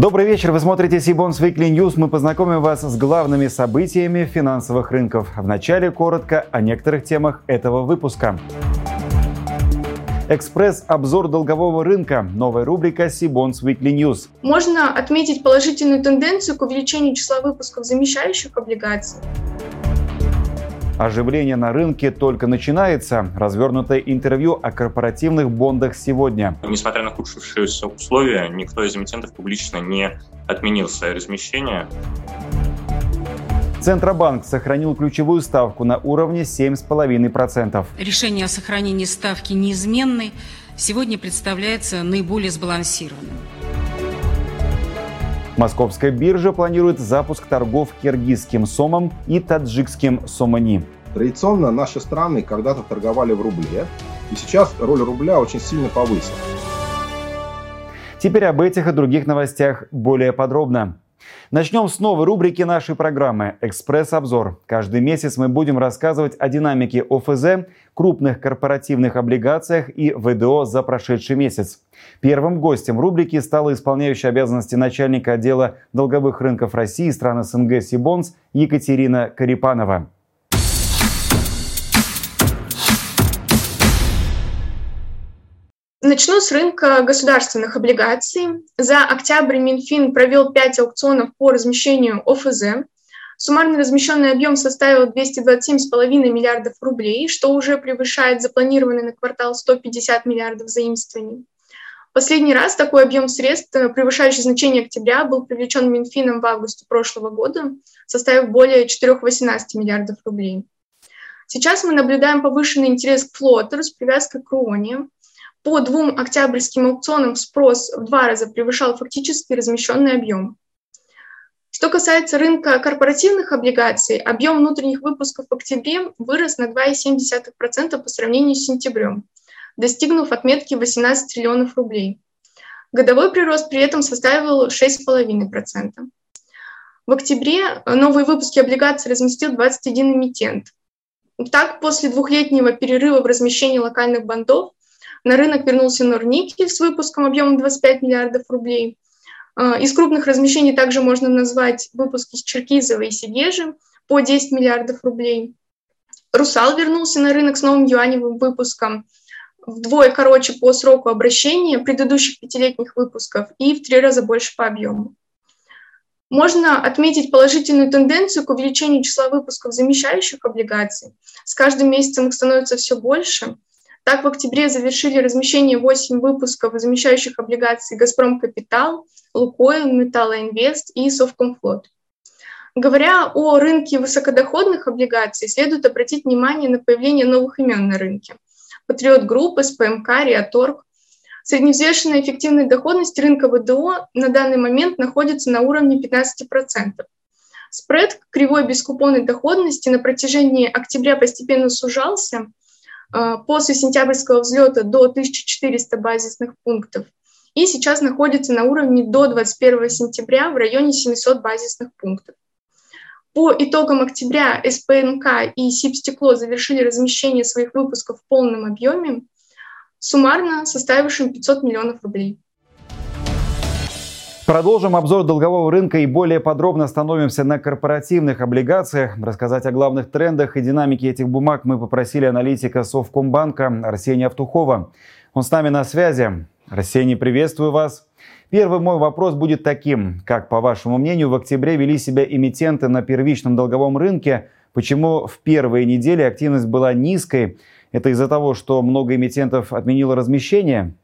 Добрый вечер, вы смотрите Сибонс Weekly News. Мы познакомим вас с главными событиями финансовых рынков. Вначале коротко о некоторых темах этого выпуска. Экспресс-обзор долгового рынка. Новая рубрика Сибонс Weekly News. Можно отметить положительную тенденцию к увеличению числа выпусков замещающих облигаций. Оживление на рынке только начинается. Развернутое интервью о корпоративных бондах сегодня. Несмотря на ухудшившиеся условия, никто из эмитентов публично не отменил свои размещения. Центробанк сохранил ключевую ставку на уровне 7,5%. Решение о сохранении ставки неизменной сегодня представляется наиболее сбалансированным. Московская биржа планирует запуск торгов киргизским сомом и таджикским сомани. Традиционно наши страны когда-то торговали в рубле, и сейчас роль рубля очень сильно повысилась. Теперь об этих и других новостях более подробно. Начнем с новой рубрики нашей программы «Экспресс-обзор». Каждый месяц мы будем рассказывать о динамике ОФЗ, крупных корпоративных облигациях и ВДО за прошедший месяц. Первым гостем рубрики стала исполняющая обязанности начальника отдела долговых рынков России стран СНГ Сибонс Екатерина Карипанова. Начну с рынка государственных облигаций. За октябрь Минфин провел 5 аукционов по размещению ОФЗ. Суммарный размещенный объем составил 227,5 миллиардов рублей, что уже превышает запланированный на квартал 150 миллиардов заимствований. Последний раз такой объем средств, превышающий значение октября, был привлечен Минфином в августе прошлого года, составив более 4,18 миллиардов рублей. Сейчас мы наблюдаем повышенный интерес к флотеру с привязкой к РУОНе. По двум октябрьским аукционам спрос в два раза превышал фактически размещенный объем. Что касается рынка корпоративных облигаций, объем внутренних выпусков в октябре вырос на 2,7% по сравнению с сентябрем, достигнув отметки 18 триллионов рублей. Годовой прирост при этом составил 6,5%. В октябре новые выпуски облигаций разместил 21 эмитент. Так, после двухлетнего перерыва в размещении локальных бандов на рынок вернулся Норникель с выпуском объемом 25 миллиардов рублей. А, из крупных размещений также можно назвать выпуски с Черкизова и Сигежи по 10 миллиардов рублей. Русал вернулся на рынок с новым юаневым выпуском вдвое короче по сроку обращения предыдущих пятилетних выпусков и в три раза больше по объему. Можно отметить положительную тенденцию к увеличению числа выпусков замещающих облигаций. С каждым месяцем их становится все больше – так, в октябре завершили размещение 8 выпусков замещающих облигаций «Газпром Капитал», «Лукойл», «Металлоинвест» и «Совкомфлот». Говоря о рынке высокодоходных облигаций, следует обратить внимание на появление новых имен на рынке. Патриот Групп, СПМК, Риаторг. Средневзвешенная эффективная доходность рынка ВДО на данный момент находится на уровне 15%. Спред кривой бескупонной доходности на протяжении октября постепенно сужался, после сентябрьского взлета до 1400 базисных пунктов и сейчас находится на уровне до 21 сентября в районе 700 базисных пунктов. По итогам октября СПНК и Сибстекло завершили размещение своих выпусков в полном объеме, суммарно составившим 500 миллионов рублей. Продолжим обзор долгового рынка и более подробно остановимся на корпоративных облигациях. Рассказать о главных трендах и динамике этих бумаг мы попросили аналитика Совкомбанка Арсения Автухова. Он с нами на связи. Арсений, приветствую вас. Первый мой вопрос будет таким. Как, по вашему мнению, в октябре вели себя эмитенты на первичном долговом рынке? Почему в первые недели активность была низкой? Это из-за того, что много эмитентов отменило размещение?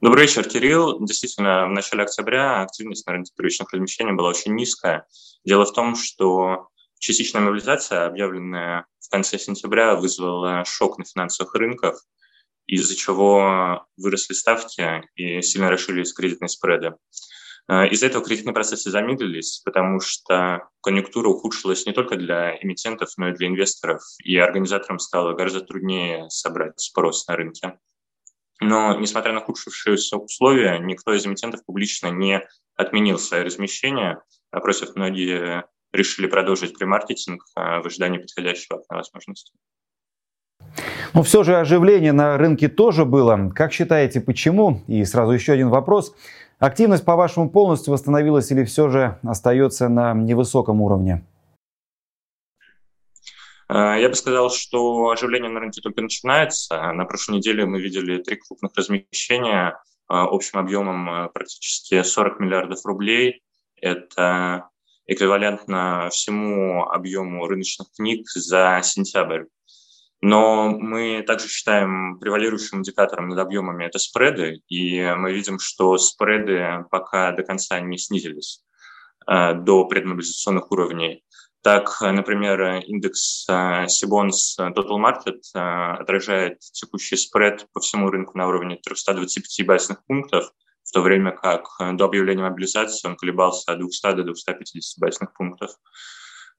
Добрый вечер, Кирилл. Действительно, в начале октября активность на рынке первичных размещений была очень низкая. Дело в том, что частичная мобилизация, объявленная в конце сентября, вызвала шок на финансовых рынках, из-за чего выросли ставки и сильно расширились кредитные спреды. Э, из-за этого кредитные процессы замедлились, потому что конъюнктура ухудшилась не только для эмитентов, но и для инвесторов, и организаторам стало гораздо труднее собрать спрос на рынке. Но, несмотря на ухудшившиеся условия, никто из эмитентов публично не отменил свои размещения. Напротив, многие решили продолжить премаркетинг а, в ожидании подходящего окна возможностей. Но все же оживление на рынке тоже было. Как считаете, почему? И сразу еще один вопрос. Активность, по-вашему, полностью восстановилась или все же остается на невысоком уровне? Э, я бы сказал, что оживление на рынке только начинается. На прошлой неделе мы видели три крупных размещения э, общим объемом э, практически 40 миллиардов рублей. Это эквивалентно всему объему рыночных книг за сентябрь. Но мы также считаем превалирующим индикатором над объемами это спреды, и мы видим, что спреды пока до конца не снизились до предмобилизационных уровней. Так, например, индекс Sibons Total Market отражает текущий спред по всему рынку на уровне 325 базисных пунктов, в то время как до объявления мобилизации он колебался от 200 до 250 базисных пунктов.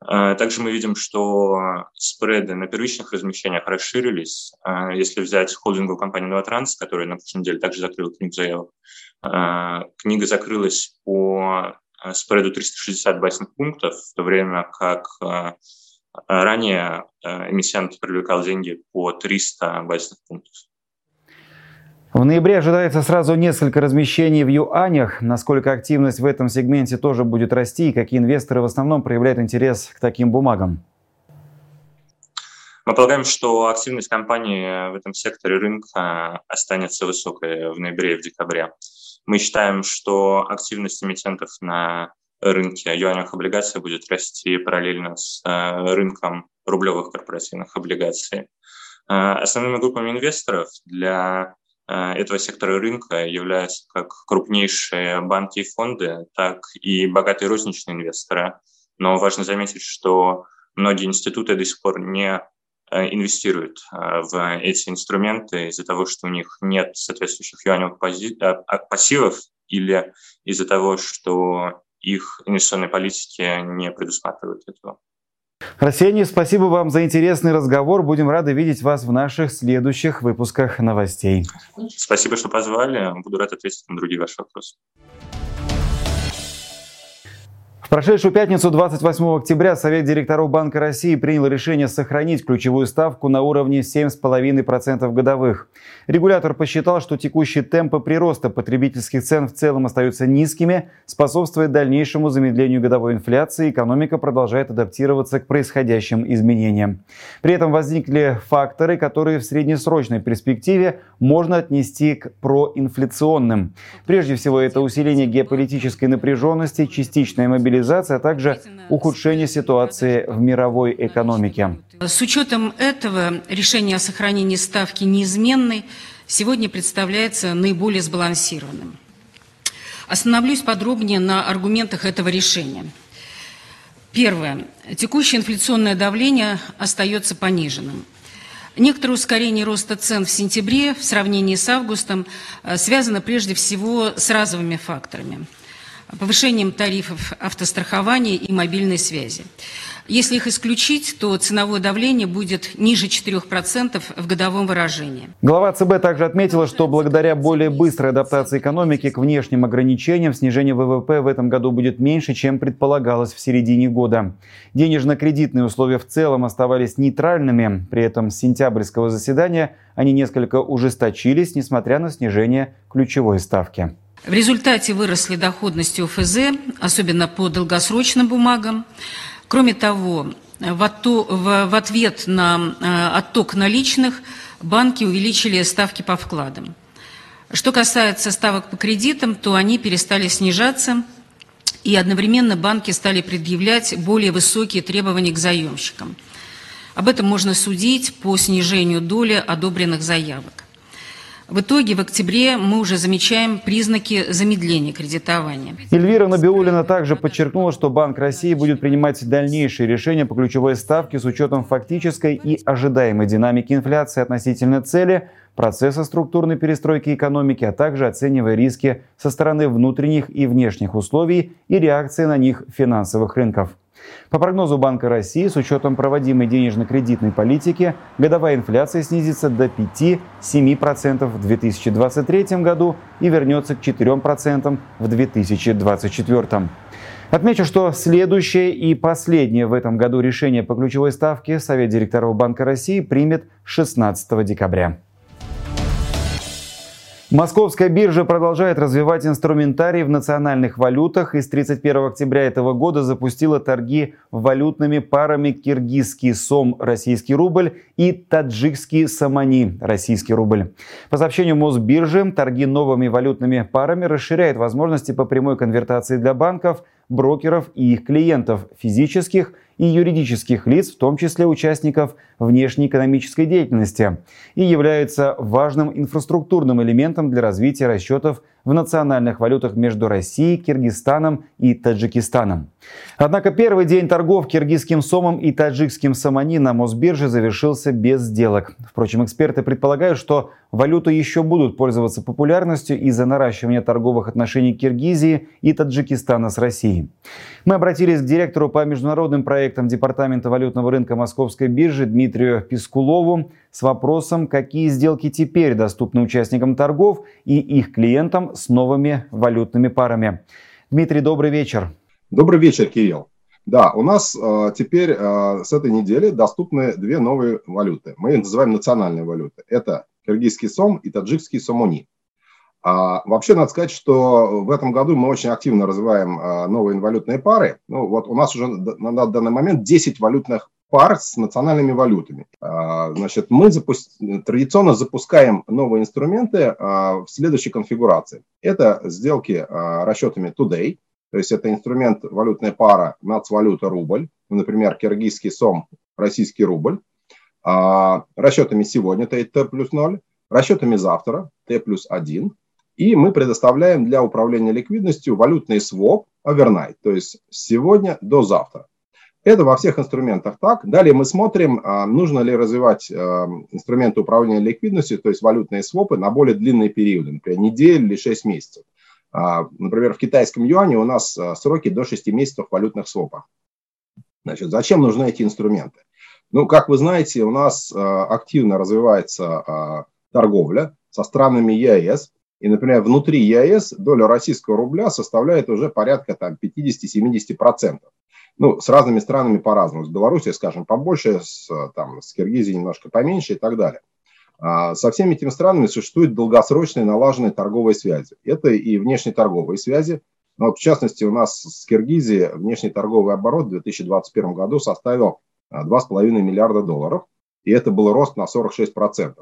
Также мы видим, что спреды на первичных размещениях расширились. Если взять холдинговую компанию «Новотранс», которая на прошлой неделе также закрыла книгу заявок, книга закрылась по Э, спреду 360 базисных пунктов, в то время как э, ранее э, эмиссиент привлекал деньги по 300 базисных пунктов. В ноябре ожидается сразу несколько размещений в юанях. Насколько активность в этом сегменте тоже будет расти и какие инвесторы в основном проявляют интерес к таким бумагам? Мы полагаем, что активность компании в этом секторе рынка останется высокой в ноябре и в декабре. Мы считаем, что активность эмитентов на рынке юаневых облигаций будет расти параллельно с э, рынком рублевых корпоративных облигаций. Э, основными группами инвесторов для э, этого сектора рынка являются как крупнейшие банки и фонды, так и богатые розничные инвесторы. Но важно заметить, что многие институты до сих пор не инвестируют э, в эти инструменты из-за того, что у них нет соответствующих юаневых э, а, пассивов или из-за того, что их инвестиционные политики не предусматривают этого. Арсений, спасибо вам за интересный разговор. Будем рады видеть вас в наших следующих выпусках новостей. Спасибо, что позвали. Буду рад ответить на другие ваши вопросы. В прошедшую пятницу, 28 октября, Совет директоров Банка России принял решение сохранить ключевую ставку на уровне 7,5% годовых. Регулятор посчитал, что текущие темпы прироста потребительских цен в целом остаются низкими, способствуя дальнейшему замедлению годовой инфляции, экономика продолжает адаптироваться к происходящим изменениям. При этом возникли факторы, которые в среднесрочной перспективе можно отнести к проинфляционным. Прежде всего, это усиление геополитической напряженности, частичная мобилизация глобализации, а также ухудшение ситуации в мировой экономике. С учетом этого решение о сохранении ставки неизменной сегодня представляется наиболее сбалансированным. Остановлюсь подробнее на аргументах этого решения. Первое. Текущее инфляционное давление остается пониженным. Некоторое ускорение роста цен в сентябре в сравнении с августом э, связано прежде всего с разовыми факторами – повышением тарифов автострахования и мобильной связи. Если их исключить, то ценовое давление будет ниже 4% в годовом выражении. Глава ЦБ также отметила, что благодаря более быстрой адаптации экономики к внешним ограничениям снижение ВВП в этом году будет меньше, чем предполагалось в середине года. Денежно-кредитные условия в целом оставались нейтральными, при этом с сентябрьского заседания они несколько ужесточились, несмотря на снижение ключевой ставки. В результате выросли доходности ОФЗ, особенно по долгосрочным бумагам. Кроме того, в ответ на э, отток наличных банки увеличили ставки по вкладам. Что касается ставок по кредитам, то они перестали снижаться, и одновременно банки стали предъявлять более высокие требования к заемщикам. Об этом можно судить по снижению доли одобренных заявок. В итоге в октябре мы уже замечаем признаки замедления кредитования. Эльвира Набиулина также подчеркнула, что Банк России будет принимать дальнейшие решения по ключевой ставке с учетом фактической и ожидаемой динамики инфляции относительно цели, процесса структурной перестройки экономики, а также оценивая риски со стороны внутренних и внешних условий и реакции на них финансовых рынков. По прогнозу Банка России, с учетом проводимой денежно-кредитной политики, годовая инфляция снизится до 5-7% в 2023 году и вернется к 4% в 2024. Отмечу, что следующее и последнее в этом году решение по ключевой ставке Совет директоров Банка России примет 16 декабря. Московская биржа продолжает развивать инструментарий в национальных валютах и с 31 октября этого года запустила торги валютными парами киргизский сом российский рубль и таджикский самани российский рубль. По сообщению Мосбиржи, торги новыми валютными парами расширяют возможности по прямой конвертации для банков, брокеров и их клиентов, физических и юридических лиц, в том числе участников внешнеэкономической деятельности, и является важным инфраструктурным элементом для развития расчетов в национальных валютах между Россией, Киргизстаном и Таджикистаном. Однако первый день торгов киргизским сомом и таджикским самани на Мосбирже завершился без сделок. Впрочем, эксперты предполагают, что валюты еще будут пользоваться популярностью из-за наращивания торговых отношений Киргизии и Таджикистана с Россией. Мы обратились к директору по международным проектам Департамента валютного рынка Московской биржи Дмитрию Пискулову с вопросом, какие сделки теперь доступны участникам торгов и их клиентам с новыми валютными парами. Дмитрий, добрый вечер. Добрый вечер, Кирилл. Да, у нас э, теперь э, с этой недели доступны две новые валюты. Мы их называем национальные валюты. Это киргизский сом и таджикский сомони. А, вообще, надо сказать, что в этом году мы очень активно развиваем а, новые инвалютные пары. Ну, вот у нас уже на данный момент 10 валютных пар с национальными валютами. А, значит, мы запуск... традиционно запускаем новые инструменты а, в следующей конфигурации. Это сделки а, расчетами today, то есть это инструмент валютная пара нацвалюта рубль, ну, например, киргизский сом, российский рубль, расчетами сегодня Т плюс 0, расчетами завтра Т плюс 1, и мы предоставляем для управления ликвидностью валютный своп overnight, то есть сегодня до завтра. Это во всех инструментах так. Далее мы смотрим, а, нужно ли развивать а, инструменты управления ликвидностью, то есть валютные свопы, на более длинные периоды, например, неделю или 6 месяцев. А, например, в китайском юане у нас сроки до 6 месяцев в валютных свопах. Значит, зачем нужны эти инструменты? Ну, как вы знаете, у нас активно развивается торговля со странами ЕАЭС. И, например, внутри ЕАЭС доля российского рубля составляет уже порядка там, 50-70% ну, с разными странами по-разному. С Белоруссией, скажем, побольше, с, там, с Киргизией немножко поменьше и так далее. А со всеми этими странами существуют долгосрочные налаженные торговые связи. Это и внешние торговые связи. Но вот в частности, у нас с Киргизией внешний торговый оборот в 2021 году составил 2,5 миллиарда долларов. И это был рост на 46%.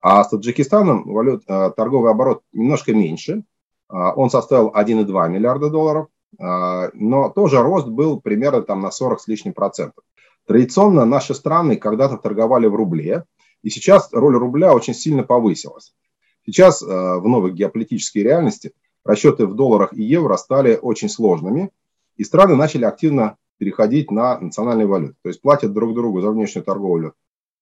А с Таджикистаном валют, а, торговый оборот немножко меньше. А, он составил 1,2 миллиарда долларов. А, но тоже рост был примерно там на 40 с лишним процентов. Традиционно наши страны когда-то торговали в рубле, и сейчас роль рубля очень сильно повысилась. Сейчас в новой геополитической реальности расчеты в долларах и евро стали очень сложными, и страны начали активно переходить на национальные валюты. То есть платят друг другу за внешнюю торговлю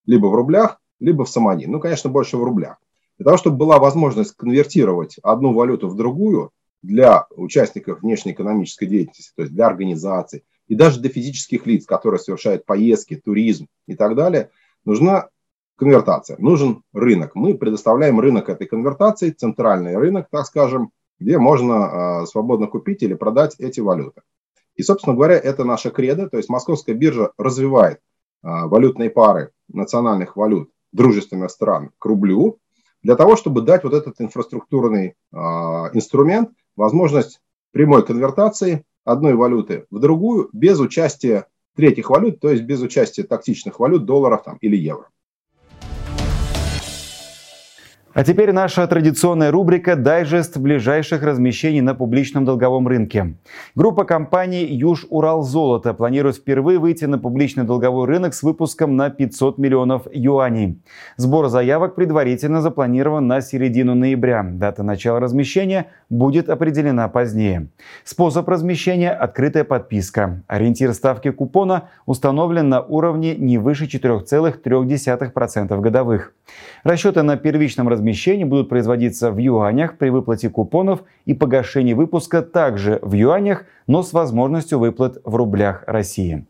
либо в рублях, либо в самани. Ну, конечно, больше в рублях. Для того, чтобы была возможность конвертировать одну валюту в другую, для участников внешнеэкономической деятельности, то есть для организаций и даже для физических лиц, которые совершают поездки, туризм и так далее, нужна конвертация, нужен рынок. Мы предоставляем рынок этой конвертации, центральный рынок, так скажем, где можно э, свободно купить или продать эти валюты. И, собственно говоря, это наша кредо, то есть Московская биржа развивает э, валютные пары национальных валют дружественных стран к рублю, для того, чтобы дать вот этот инфраструктурный э, инструмент, возможность прямой конвертации одной валюты в другую без участия третьих валют, то есть без участия токсичных валют, долларов там, или евро. А теперь наша традиционная рубрика «Дайджест ближайших размещений на публичном долговом рынке». Группа компаний «Юж Урал Золото» планирует впервые выйти на публичный долговой рынок с выпуском на 500 миллионов юаней. Сбор заявок предварительно запланирован на середину ноября. Дата начала размещения будет определена позднее. Способ размещения – открытая подписка. Ориентир ставки купона установлен на уровне не выше 4,3% годовых. Расчеты на первичном размещении размещения будут производиться в юанях при выплате купонов и погашении выпуска также в юанях, но с возможностью выплат в рублях России.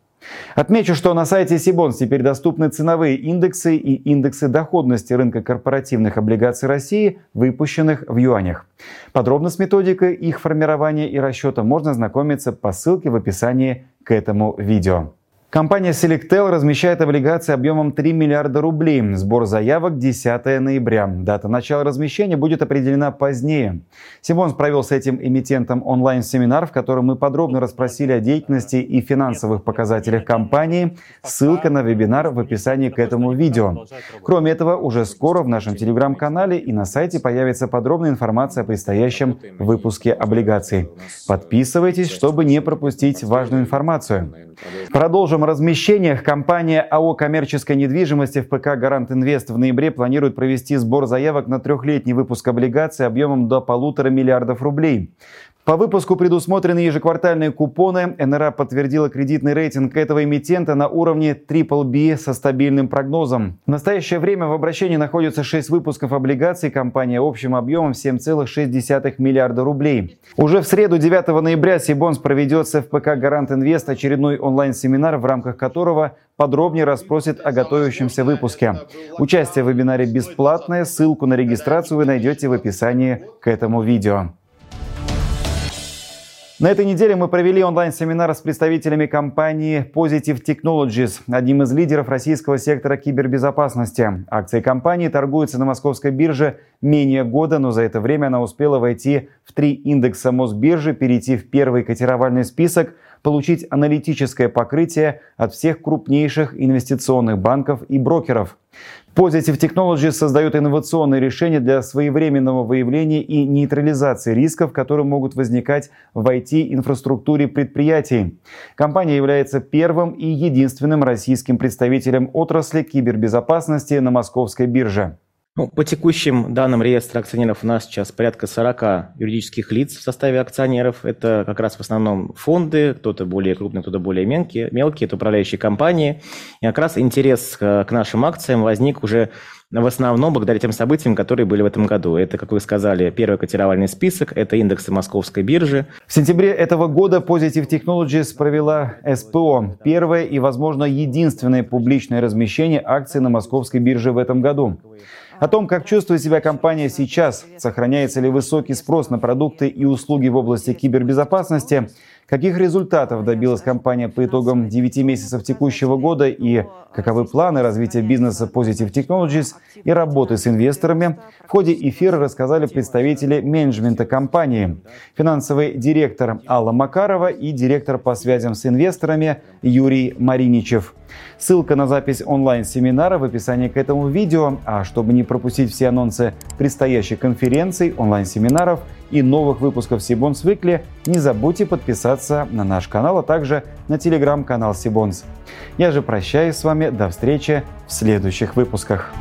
Отмечу, что на сайте Сибонс теперь доступны ценовые индексы и индексы доходности рынка корпоративных облигаций России, выпущенных в юанях. Подробно с методикой их формирования и расчета можно знакомиться по ссылке в описании к этому видео. Компания Selectel размещает облигации объемом 3 миллиарда рублей. Сбор заявок 10 ноября. Дата начала размещения будет определена позднее. Симонс провел с этим эмитентом онлайн-семинар, в котором мы подробно расспросили о деятельности и финансовых показателях компании. Ссылка на вебинар в описании к этому видео. Кроме этого, уже скоро в нашем телеграм-канале и на сайте появится подробная информация о предстоящем выпуске облигаций. Подписывайтесь, чтобы не пропустить важную информацию. Продолжим размещениях. Компания АО «Коммерческая недвижимость» ФПК «Гарант Инвест» в ноябре планирует провести сбор заявок на трехлетний выпуск облигаций объемом до полутора миллиардов рублей. По выпуску предусмотрены ежеквартальные купоны. НРА подтвердила кредитный рейтинг этого эмитента на уровне BBB со стабильным прогнозом. В настоящее время в обращении находится 6 выпусков облигаций компании общим объемом 7,6 миллиарда рублей. Уже в среду 9 ноября Сибонс проведет с ФПК «Гарант Инвест» очередной онлайн-семинар, в рамках которого подробнее расспросит о готовящемся выпуске. Участие в вебинаре бесплатное. Ссылку на регистрацию вы найдете в описании к этому видео. На этой неделе мы провели онлайн-семинар с представителями компании Positive Technologies, одним из лидеров российского сектора кибербезопасности. Акции компании торгуются на московской бирже менее года, но за это время она успела войти в три индекса Мосбиржи, перейти в первый котировальный список, получить аналитическое покрытие от всех крупнейших инвестиционных банков и брокеров. Positive Technologies создает инновационные решения для своевременного выявления и нейтрализации рисков, которые могут возникать в IT-инфраструктуре предприятий. Компания является первым и единственным российским представителем отрасли кибербезопасности на московской бирже. Ну, по текущим данным реестра акционеров у нас сейчас порядка 40 юридических лиц в составе акционеров. Это как раз в основном фонды, кто-то более крупный, кто-то более мелкие, мелкие, это управляющие компании. И как раз интерес к нашим акциям возник уже в основном благодаря тем событиям, которые были в этом году. Это, как вы сказали, первый котировальный список, это индексы московской биржи. В сентябре этого года Positive Technologies провела СПО, первое и, возможно, единственное публичное размещение акций на московской бирже в этом году. О том, как чувствует себя компания сейчас, сохраняется ли высокий спрос на продукты и услуги в области кибербезопасности, каких результатов добилась компания по итогам 9 месяцев текущего года и каковы планы развития бизнеса Positive Technologies и работы с инвесторами, в ходе эфира рассказали представители менеджмента компании, финансовый директор Алла Макарова и директор по связям с инвесторами Юрий Мариничев. Ссылка на запись онлайн-семинара в описании к этому видео. А чтобы не пропустить все анонсы предстоящих конференций, онлайн-семинаров и новых выпусков Сибонс Weekly, не забудьте подписаться на наш канал, а также на телеграм-канал Сибонс. Я же прощаюсь с вами. До встречи в следующих выпусках.